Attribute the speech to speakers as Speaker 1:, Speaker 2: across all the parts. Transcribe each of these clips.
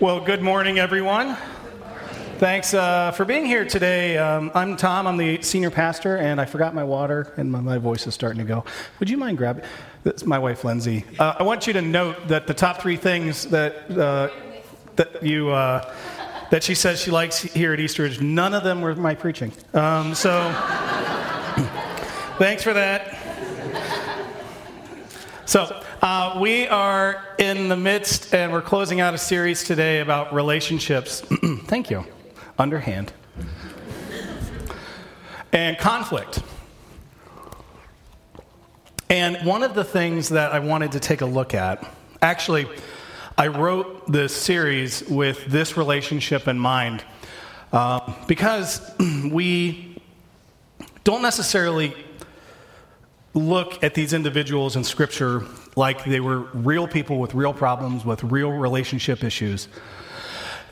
Speaker 1: Well, good morning, everyone. Thanks uh, for being here today. Um, I'm Tom. I'm the senior pastor, and I forgot my water, and my, my voice is starting to go. Would you mind grabbing? That's my wife, Lindsay. Uh, I want you to note that the top three things that uh, that you uh, that she says she likes here at Easter is none of them were my preaching. Um, so, thanks for that. So, uh, we are in the midst, and we're closing out a series today about relationships. Thank you. Underhand. And conflict. And one of the things that I wanted to take a look at, actually, I wrote this series with this relationship in mind uh, because we don't necessarily look at these individuals in Scripture like they were real people with real problems, with real relationship issues.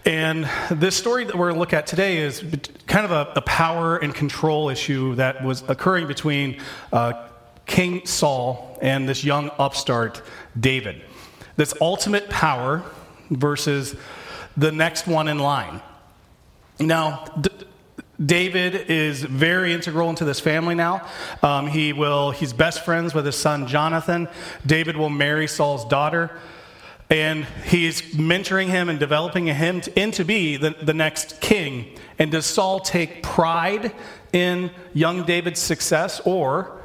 Speaker 1: And this story that we're going to look at today is kind of a, a power and control issue that was occurring between uh, King Saul and this young upstart, David. This ultimate power versus the next one in line. Now, David is very integral into this family now. Um, he will, he's best friends with his son Jonathan. David will marry Saul's daughter. And he's mentoring him and developing him to, into be the, the next king. And does Saul take pride in young David's success, or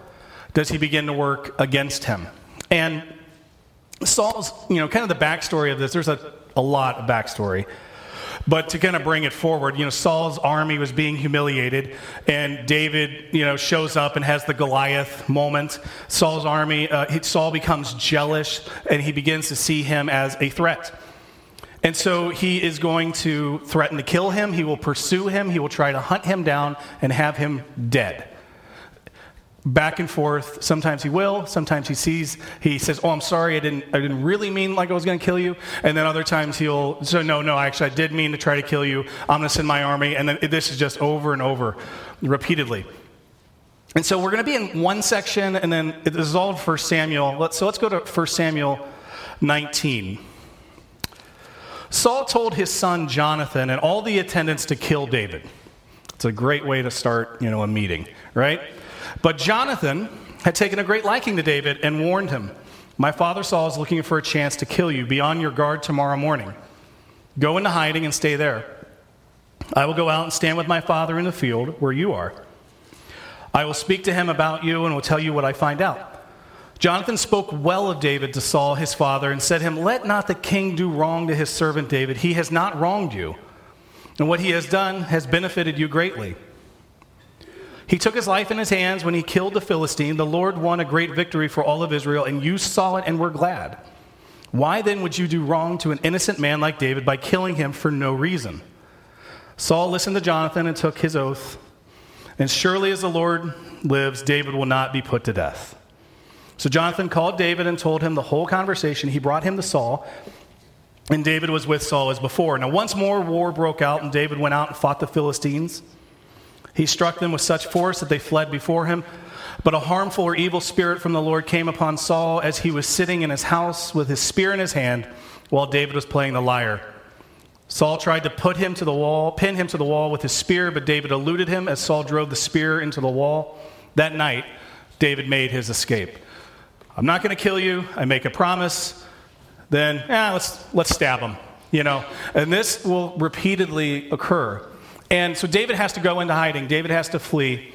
Speaker 1: does he begin to work against him? And Saul's, you know, kind of the backstory of this, there's a, a lot of backstory. But to kind of bring it forward, you know, Saul's army was being humiliated, and David, you know, shows up and has the Goliath moment. Saul's army, uh, Saul becomes jealous, and he begins to see him as a threat. And so he is going to threaten to kill him. He will pursue him. He will try to hunt him down and have him dead back and forth. Sometimes he will, sometimes he sees, he says, Oh, I'm sorry, I didn't, I didn't really mean like I was going to kill you. And then other times he'll, so no, no, actually, I did mean to try to kill you. I'm going to send my army. And then this is just over and over, repeatedly. And so we're going to be in one section, and then this is all for Samuel. Let's, so let's go to 1 Samuel 19. Saul told his son Jonathan and all the attendants to kill David. It's a great way to start, you know, a meeting, right? But Jonathan had taken a great liking to David and warned him My father Saul is looking for a chance to kill you. Be on your guard tomorrow morning. Go into hiding and stay there. I will go out and stand with my father in the field where you are. I will speak to him about you and will tell you what I find out. Jonathan spoke well of David to Saul, his father, and said to him, Let not the king do wrong to his servant David. He has not wronged you, and what he has done has benefited you greatly. He took his life in his hands when he killed the Philistine. The Lord won a great victory for all of Israel, and you saw it and were glad. Why then would you do wrong to an innocent man like David by killing him for no reason? Saul listened to Jonathan and took his oath. And surely as the Lord lives, David will not be put to death. So Jonathan called David and told him the whole conversation. He brought him to Saul, and David was with Saul as before. Now, once more war broke out, and David went out and fought the Philistines. He struck them with such force that they fled before him. But a harmful or evil spirit from the Lord came upon Saul as he was sitting in his house with his spear in his hand while David was playing the lyre. Saul tried to put him to the wall, pin him to the wall with his spear, but David eluded him as Saul drove the spear into the wall. That night, David made his escape. I'm not going to kill you. I make a promise. Then, eh, let's, let's stab him, you know. And this will repeatedly occur. And so David has to go into hiding, David has to flee.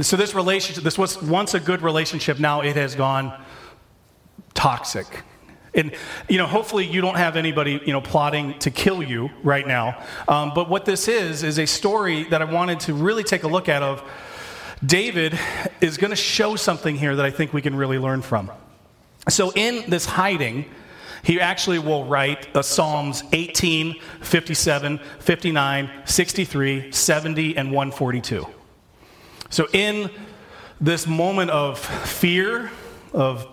Speaker 1: So this relationship, this was once a good relationship, now it has gone toxic. And, you know, hopefully you don't have anybody, you know, plotting to kill you right now. Um, but what this is, is a story that I wanted to really take a look at of David is going to show something here that I think we can really learn from. So in this hiding, he actually will write the Psalms 18, 57, 59, 63, 70, and 142. So, in this moment of fear, of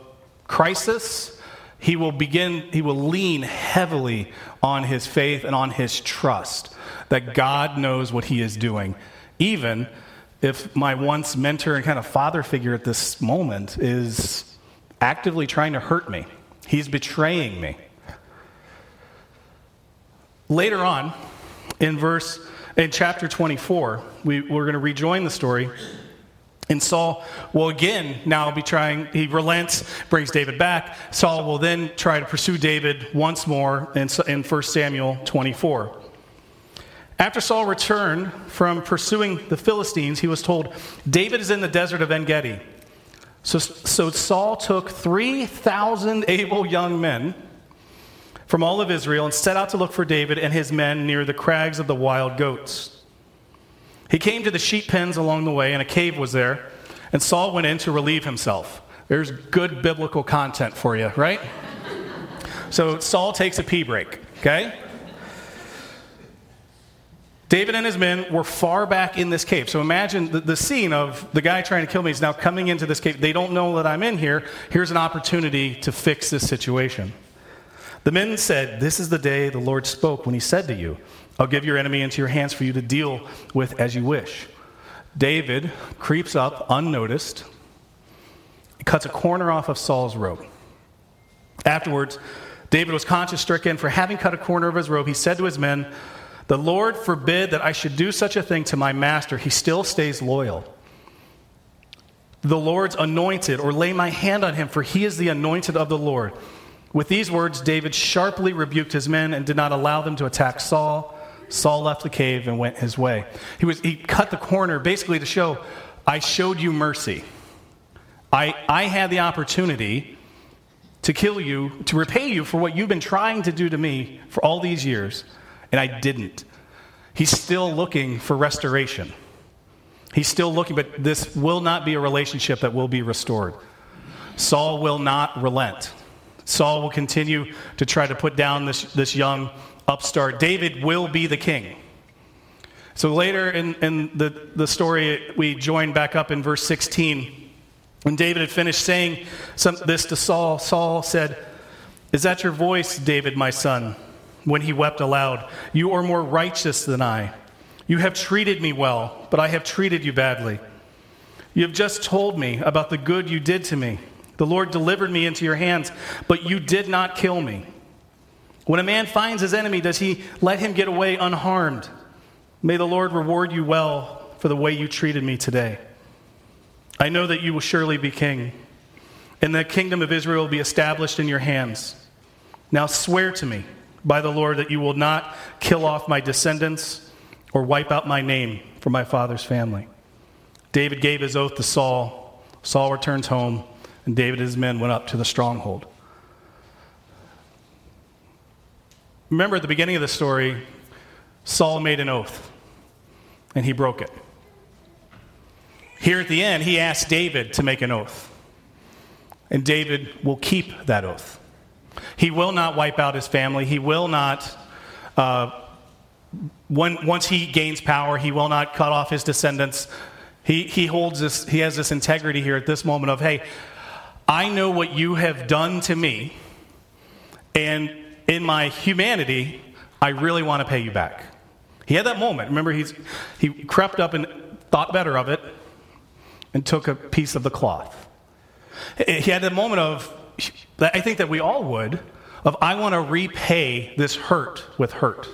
Speaker 1: crisis, he will begin, he will lean heavily on his faith and on his trust that God knows what he is doing, even if my once mentor and kind of father figure at this moment is actively trying to hurt me. He's betraying me. later on, in verse in chapter 24, we, we're going to rejoin the story. And Saul will again now be trying, he relents, brings David back. Saul will then try to pursue David once more in, in 1 Samuel 24. After Saul returned from pursuing the Philistines, he was told, David is in the desert of En Gedi. So, so Saul took 3,000 able young men from all of Israel and set out to look for David and his men near the crags of the wild goats. He came to the sheep pens along the way, and a cave was there, and Saul went in to relieve himself. There's good biblical content for you, right? so Saul takes a pee break, okay? David and his men were far back in this cave. So imagine the, the, scene of the guy trying to kill me is now coming into this cave. They don't know that I'm in here. Here's an opportunity to fix this situation. The men said, This is the day the Lord spoke when he said to you, I'll give your enemy into your hands for you to deal with as you wish. David creeps up unnoticed, cuts a corner off of Saul's robe. Afterwards, David was conscience stricken for having cut a corner of his robe. He said to his men, The Lord forbid that I should do such a thing to my master. He still stays loyal. The Lord's anointed, or lay my hand on him, for he is the anointed of the Lord. With these words, David sharply rebuked his men and did not allow them to attack Saul. Saul left the cave and went his way. He, was, he cut the corner basically to show, I showed you mercy. I, I had the opportunity to kill you, to repay you for what you've been trying to do to me for all these years, and I didn't. He's still looking for restoration. He's still looking, but this will not be a relationship that will be restored. Saul will not relent. Saul will continue to try to put down this, this young upstart. David will be the king. So later in, in the, the story, we join back up in verse 16. When David had finished saying some, this to Saul, Saul said, Is that your voice, David, my son? When he wept aloud, You are more righteous than I. You have treated me well, but I have treated you badly. You have just told me about the good you did to me. The Lord delivered me into your hands, but you did not kill me. When a man finds his enemy, does he let him get away unharmed? May the Lord reward you well for the way you treated me today. I know that you will surely be king, and the kingdom of Israel will be established in your hands. Now swear to me by the Lord that you will not kill off my descendants or wipe out my name from my father's family. David gave his oath to Saul. Saul returns home, and David and his men went up to the stronghold. Remember at the beginning of the story, Saul made an oath and he broke it. Here at the end, he asked David to make an oath. And David will keep that oath. He will not wipe out his family. He will not, uh, when, once he gains power, he will not cut off his descendants. He, he holds this, he has this integrity here at this moment of, hey, I know what you have done to me, and in my humanity, I really want to pay you back. He had that moment. Remember, he's, he crept up and thought better of it and took a piece of the cloth. He had that moment of, I think that we all would, of I want to repay this hurt with hurt.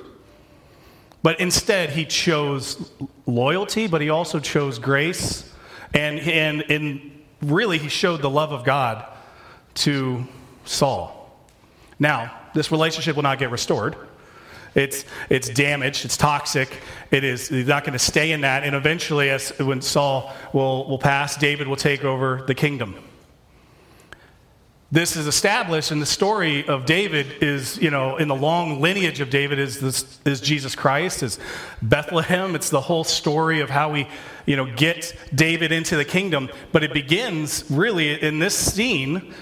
Speaker 1: But instead, he chose loyalty, but he also chose grace. And, and, and really, he showed the love of God to Saul. Now, this relationship will not get restored. It's, it's damaged, it's toxic, it is he's not going to stay in that. And eventually, as, when Saul will, will pass, David will take over the kingdom. This is established, and the story of David is, you know, in the long lineage of David is, this, is Jesus Christ, is Bethlehem. It's the whole story of how we, you know, get David into the kingdom. But it begins really in this scene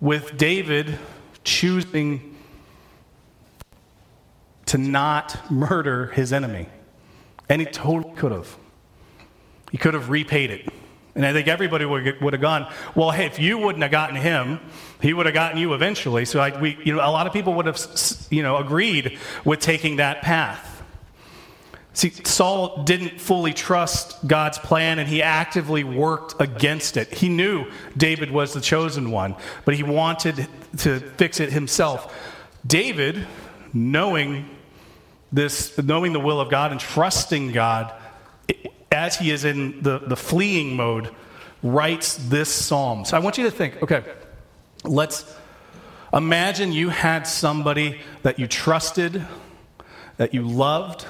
Speaker 1: with David choosing to not murder his enemy. And he totally could have. He could have repaid it. And I think everybody would, would have gone, well, hey, if you wouldn't have gotten him, he would have gotten you eventually. So I, we, you know, a lot of people would have you know, agreed with taking that path. See, Saul didn't fully trust God's plan and he actively worked against it. He knew David was the chosen one, but he wanted to fix it himself. David, knowing this knowing the will of God and trusting God as he is in the, the fleeing mode, writes this psalm. So I want you to think okay, let's imagine you had somebody that you trusted, that you loved.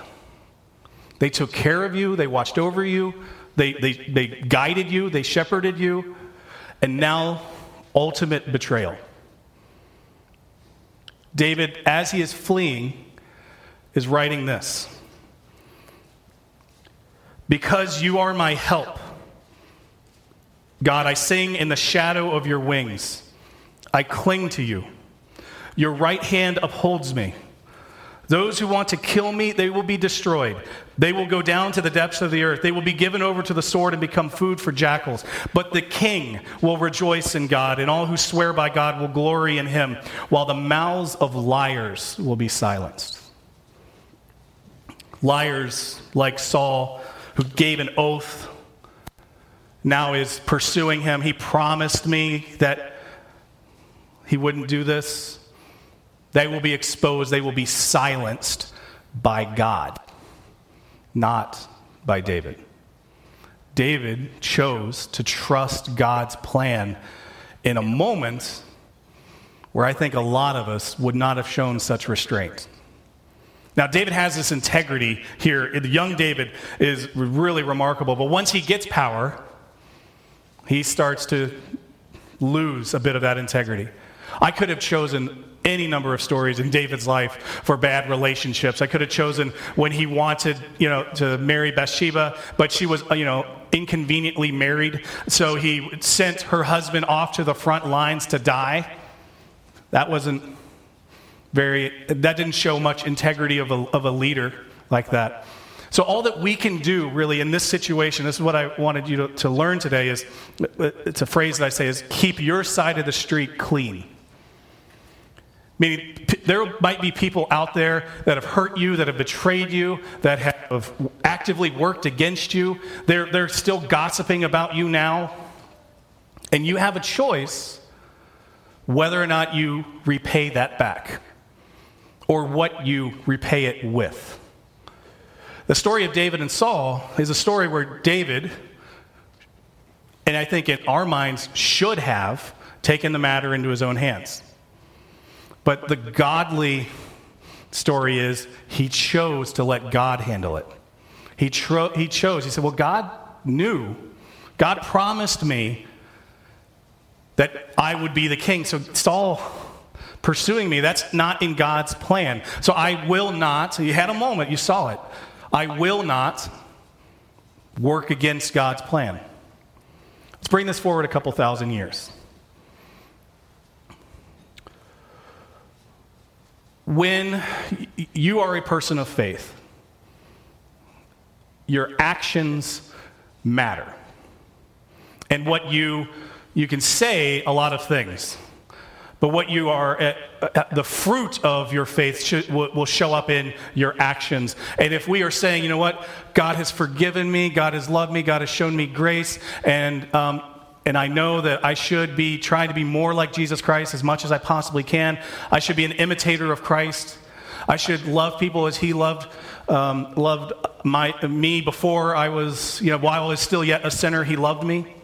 Speaker 1: They took care of you, they watched over you, they, they, they guided you, they shepherded you, and now ultimate betrayal. David, as he is fleeing, is writing this Because you are my help, God, I sing in the shadow of your wings. I cling to you. Your right hand upholds me. Those who want to kill me, they will be destroyed. They will go down to the depths of the earth. They will be given over to the sword and become food for jackals. But the king will rejoice in God, and all who swear by God will glory in him, while the mouths of liars will be silenced. Liars like Saul, who gave an oath, now is pursuing him. He promised me that he wouldn't do this. They will be exposed, they will be silenced by God, not by David. David chose to trust God's plan in a moment where I think a lot of us would not have shown such restraint. Now, David has this integrity here. The young David is really remarkable, but once he gets power, he starts to lose a bit of that integrity. I could have chosen any number of stories in David's life for bad relationships. I could have chosen when he wanted, you know, to marry Bathsheba, but she was, you know, inconveniently married, so he sent her husband off to the front lines to die. That wasn't very that didn't show much integrity of a, of a leader like that. So all that we can do really in this situation, this is what I wanted you to, to learn today is it's a phrase that I say is keep your side of the street clean. Meaning, there might be people out there that have hurt you, that have betrayed you, that have actively worked against you. They're, they're still gossiping about you now. And you have a choice whether or not you repay that back or what you repay it with. The story of David and Saul is a story where David, and I think in our minds, should have taken the matter into his own hands. But the godly story is he chose to let God handle it. He, tro- he chose, he said, Well, God knew, God promised me that I would be the king. So Saul pursuing me, that's not in God's plan. So I will not, you had a moment, you saw it. I will not work against God's plan. Let's bring this forward a couple thousand years. when you are a person of faith, your actions matter. And what you, you can say a lot of things, but what you are, at, at the fruit of your faith should, will, will show up in your actions. And if we are saying, you know what, God has forgiven me, God has loved me, God has shown me grace, and um, and I know that I should be trying to be more like Jesus Christ as much as I possibly can. I should be an imitator of Christ. I should love people as He loved um, loved my me before I was, you know, while I was still yet a sinner. He loved me.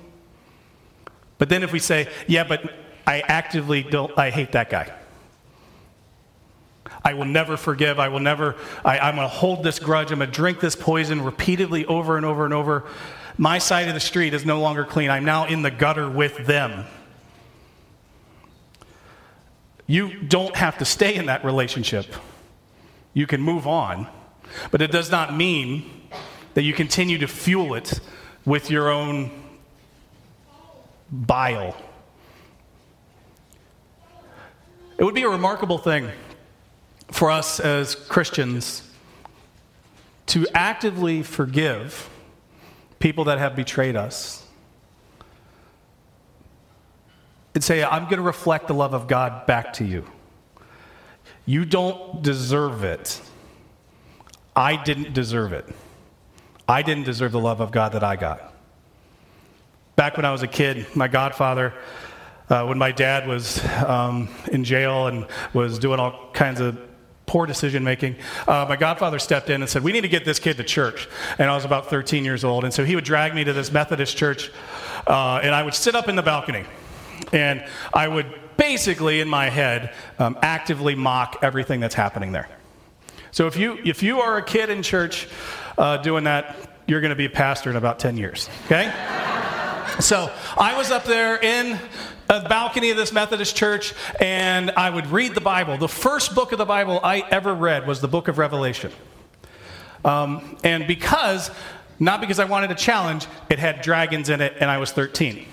Speaker 1: But then if we say, yeah, but I actively don't, I hate that guy. I will never forgive. I will never, I, I'm going to hold this grudge. I'm going to drink this poison repeatedly over and over and over. My side of the street is no longer clean. I'm now in the gutter with them. You don't have to stay in that relationship. You can move on. But it does not mean that you continue to fuel it with your own bile. It would be a remarkable thing for us as Christians to actively forgive people that have betrayed us. And say, I'm going to reflect the love of God back to you. You don't deserve it. I didn't deserve it. I didn't deserve the love of God that I got. Back when I was a kid, my godfather, uh, when my dad was um, in jail and was doing all kinds of poor decision making. Uh, my godfather stepped in and said, We need to get this kid to church. And I was about 13 years old. And so he would drag me to this Methodist church, uh, and I would sit up in the balcony. And I would basically, in my head, um, actively mock everything that's happening there. So if you, if you are a kid in church uh, doing that, you're going to be a pastor in about 10 years, okay? So I was up there in a balcony of this Methodist church, and I would read the Bible. The first book of the Bible I ever read was the book of Revelation. Um, and because, not because I wanted a challenge, it had dragons in it, and I was 13.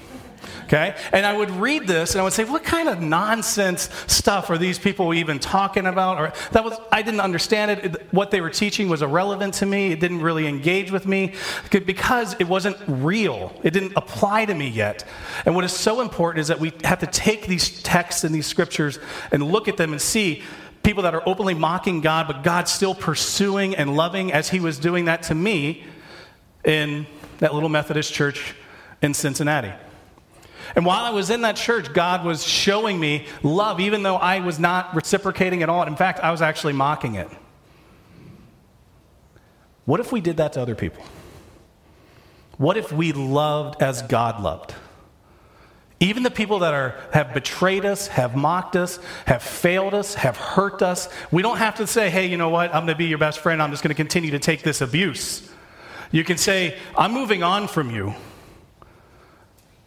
Speaker 1: Okay? And I would read this and I would say, what kind of nonsense stuff are these people even talking about? Or that was, I didn't understand it. What they were teaching was irrelevant to me. It didn't really engage with me because it wasn't real. It didn't apply to me yet. And what is so important is that we have to take these texts and these scriptures and look at them and see people that are openly mocking God, but God still pursuing and loving as He was doing that to me in that little Methodist church in Cincinnati. And while I was in that church, God was showing me love, even though I was not reciprocating at all. In fact, I was actually mocking it. What if we did that to other people? What if we loved as God loved? Even the people that are, have betrayed us, have mocked us, have failed us, have hurt us, we don't have to say, hey, you know what, I'm going to be your best friend, I'm just going to continue to take this abuse. You can say, I'm moving on from you.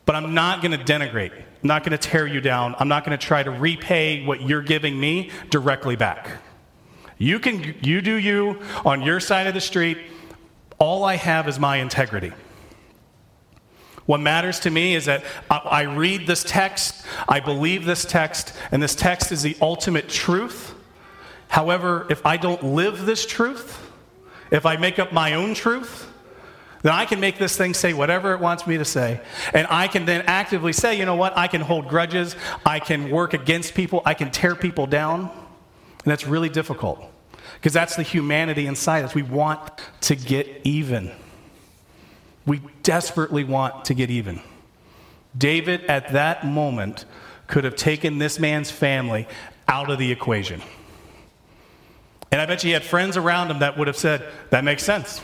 Speaker 1: But I'm not going to denigrate. I'm not going to tear you down. I'm not going to try to repay what you're giving me directly back. You can you do you on your side of the street. All I have is my integrity. What matters to me is that I read this text, I believe this text, and this text is the ultimate truth. However, if I don't live this truth, if I make up my own truth, then I can make this thing say whatever it wants me to say. And I can then actively say, you know what? I can hold grudges. I can work against people. I can tear people down. And that's really difficult because that's the humanity inside us. We want to get even. We desperately want to get even. David, at that moment, could have taken this man's family out of the equation. And I bet you he had friends around him that would have said, that makes sense.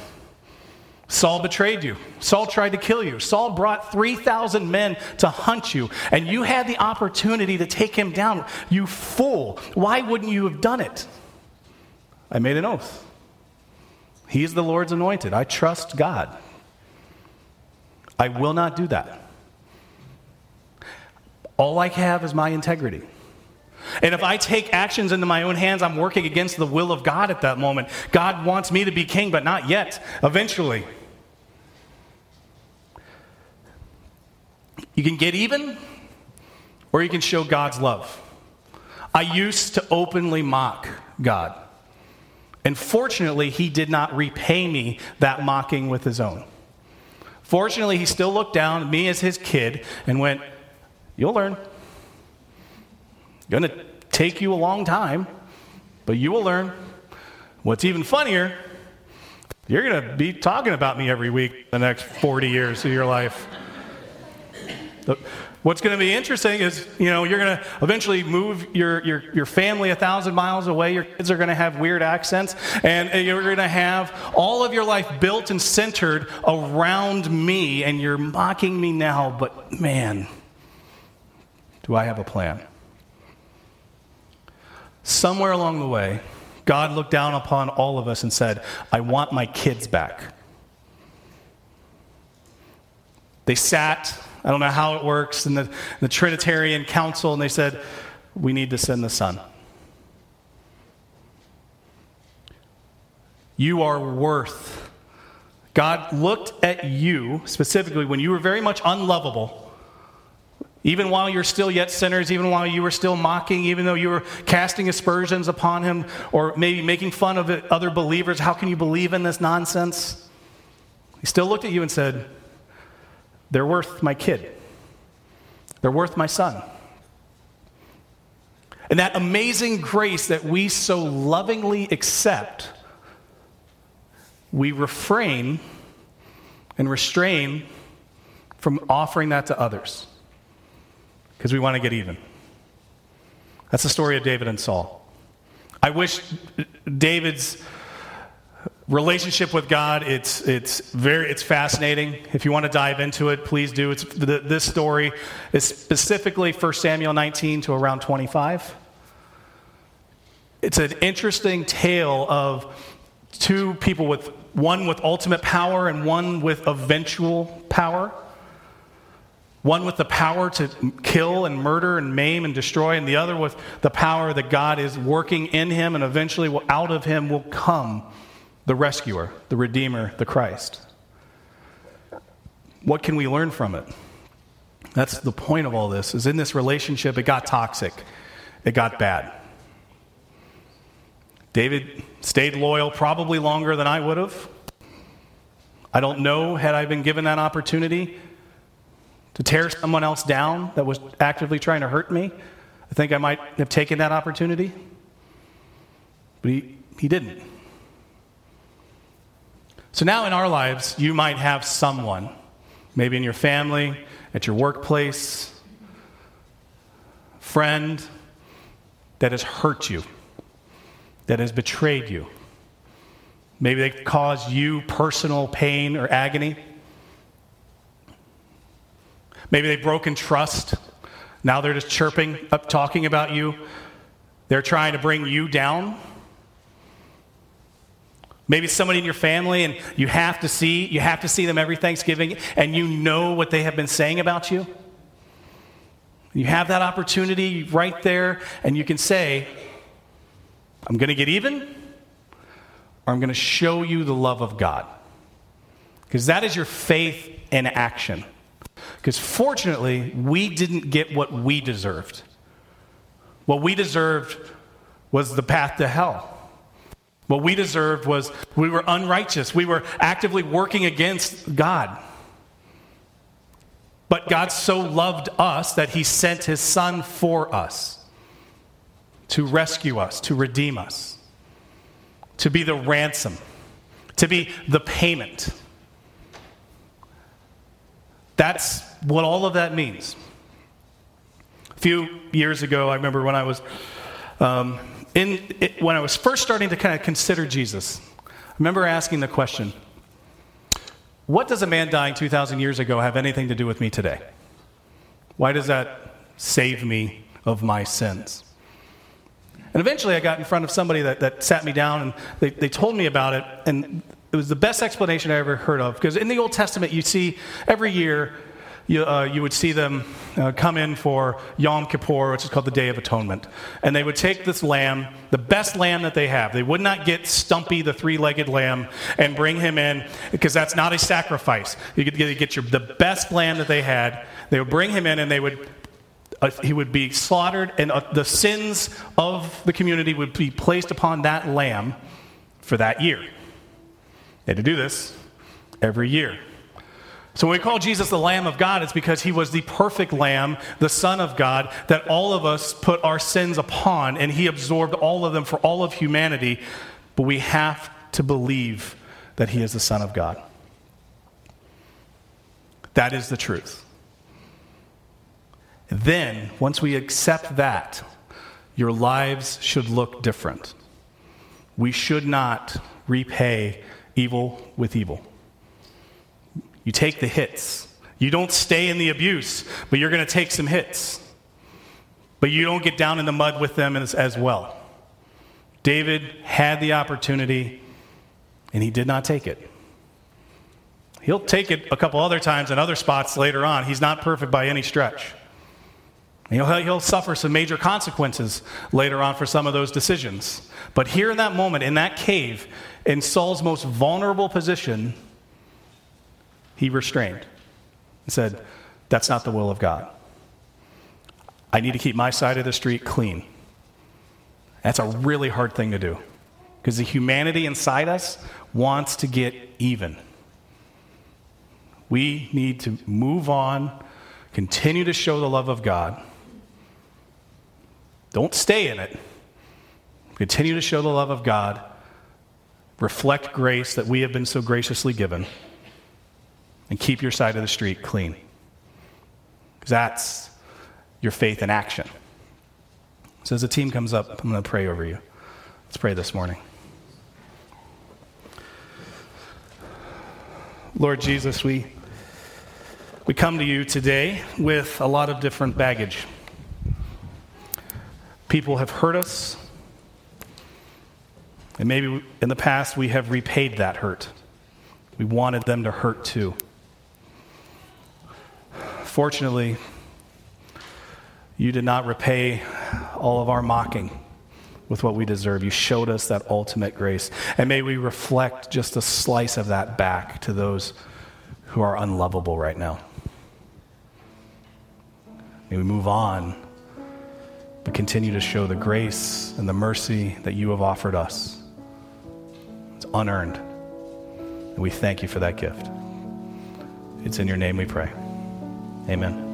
Speaker 1: Saul betrayed you. Saul tried to kill you. Saul brought 3,000 men to hunt you, and you had the opportunity to take him down. You fool. Why wouldn't you have done it? I made an oath. He is the Lord's anointed. I trust God. I will not do that. All I have is my integrity. And if I take actions into my own hands, I'm working against the will of God at that moment. God wants me to be king, but not yet. Eventually. You can get even, or you can show God's love. I used to openly mock God. And fortunately, he did not repay me that mocking with his own. Fortunately, he still looked down at me as his kid and went, You'll learn. To take you a long time, but you will learn. What's even funnier, you're to be talking about me every week the next 40 years of your life. What's going to be interesting is, you know, you're going to eventually move your, your, your family a thousand miles away. Your kids are going to have weird accents, and you're going to have all of your life built and centered around me, and you're mocking me now, but man, do I have a plan? Somewhere along the way, God looked down upon all of us and said, I want my kids back. They sat I don't know how it works, in the, the Trinitarian Council, and they said, we need to send the Son. You are worth. God looked at you specifically when you were very much unlovable, even while you're still yet sinners, even while you were still mocking, even though you were casting aspersions upon him or maybe making fun of other believers. How can you believe in this nonsense? He still looked at you and said, they're worth my kid. They're worth my son. And that amazing grace that we so lovingly accept, we refrain and restrain from offering that to others because we want to get even. That's the story of David and Saul. I wish David's relationship with God, it's, it's, very, it's fascinating. If you want to dive into it, please do. It's, the, this story is specifically 1 Samuel 19 to around 25. It's an interesting tale of two people with one with ultimate power and one with eventual power. One with the power to kill and murder and maim and destroy, and the other with the power that God is working in him, and eventually out of him will come the rescuer, the redeemer, the Christ. What can we learn from it? That's the point of all this. Is in this relationship it got toxic. It got bad. David stayed loyal probably longer than I would have. I don't know had I been given that opportunity to tear someone else down that was actively trying to hurt me. I think I might have taken that opportunity. But he, he didn't. So now in our lives, you might have someone, maybe in your family, at your workplace, friend, that has hurt you, that has betrayed you. Maybe they caused you personal pain or agony. Maybe they've broken trust. Now they're just chirping up, talking about you. They're trying to bring you down. Maybe somebody in your family and you have to see, you have to see them every Thanksgiving and you know what they have been saying about you. You have that opportunity right there and you can say, I'm going to get even or I'm going to show you the love of God. Because that is your faith in action. Because fortunately, we didn't get what we deserved. What we deserved was the path to hell. What we deserved was we were unrighteous. We were actively working against God. But God so loved us that he sent his son for us to rescue us, to redeem us, to be the ransom, to be the payment. That's what all of that means. A few years ago, I remember when I was um, in, it, when I was first starting to kind of consider Jesus, I remember asking the question what does a man dying 2,000 years ago have anything to do with me today? Why does that save me of my sins? And eventually I got in front of somebody that, that sat me down and they, they told me about it. And it was the best explanation I ever heard of. Because in the Old Testament, you see every year you, uh, you would see them uh, come in for Yom Kippur, which is called the Day of Atonement. And they would take this lamb, the best lamb that they have. They would not get Stumpy, the three legged lamb, and bring him in, because that's not a sacrifice. You could get, your, the best lamb that they had. They would bring him in, and they would uh, he would be slaughtered, and uh, the sins of the community would be placed upon that lamb for that year. They had to do this every year. So when we call Jesus the Lamb of God, it's because he was the perfect Lamb, the Son of God, that all of us put our sins upon, and he absorbed all of them for all of humanity. But we have to believe that he is the Son of God. That is the truth. Then, once we accept that, your lives should look different. We should not repay evil with evil. You take the hits. You don't stay in the abuse, but you're going to take some hits. But you don't get down in the mud with them as, as well. David had the opportunity, and he did not take it. He'll take it a couple other times in other spots later on. He's not perfect by any stretch. He'll, he'll suffer some major consequences later on for some of those decisions. But here in that moment, in that cave, in Saul's most vulnerable position, he restrained and said, That's not the will of God. I need to keep my side of the street clean. That's a really hard thing to do because the humanity inside us wants to get even. We need to move on, continue to show the love of God. Don't stay in it. Continue to show the love of God. Reflect grace that we have been so graciously given and keep your side of the street clean. Because that's your faith in action. So as the team comes up, I'm going to pray over you. Let's pray this morning. Lord Jesus, we, we come to you today with a lot of different baggage. People have hurt us, and maybe in the past we have repaid that hurt. We wanted them to hurt too. Fortunately, you did not repay all of our mocking with what we deserve. You showed us that ultimate grace. And may we reflect just a slice of that back to those who are unlovable right now. May we move on, but continue to show the grace and the mercy that you have offered us. It's unearned. And we thank you for that gift. It's in your name we pray. Amen.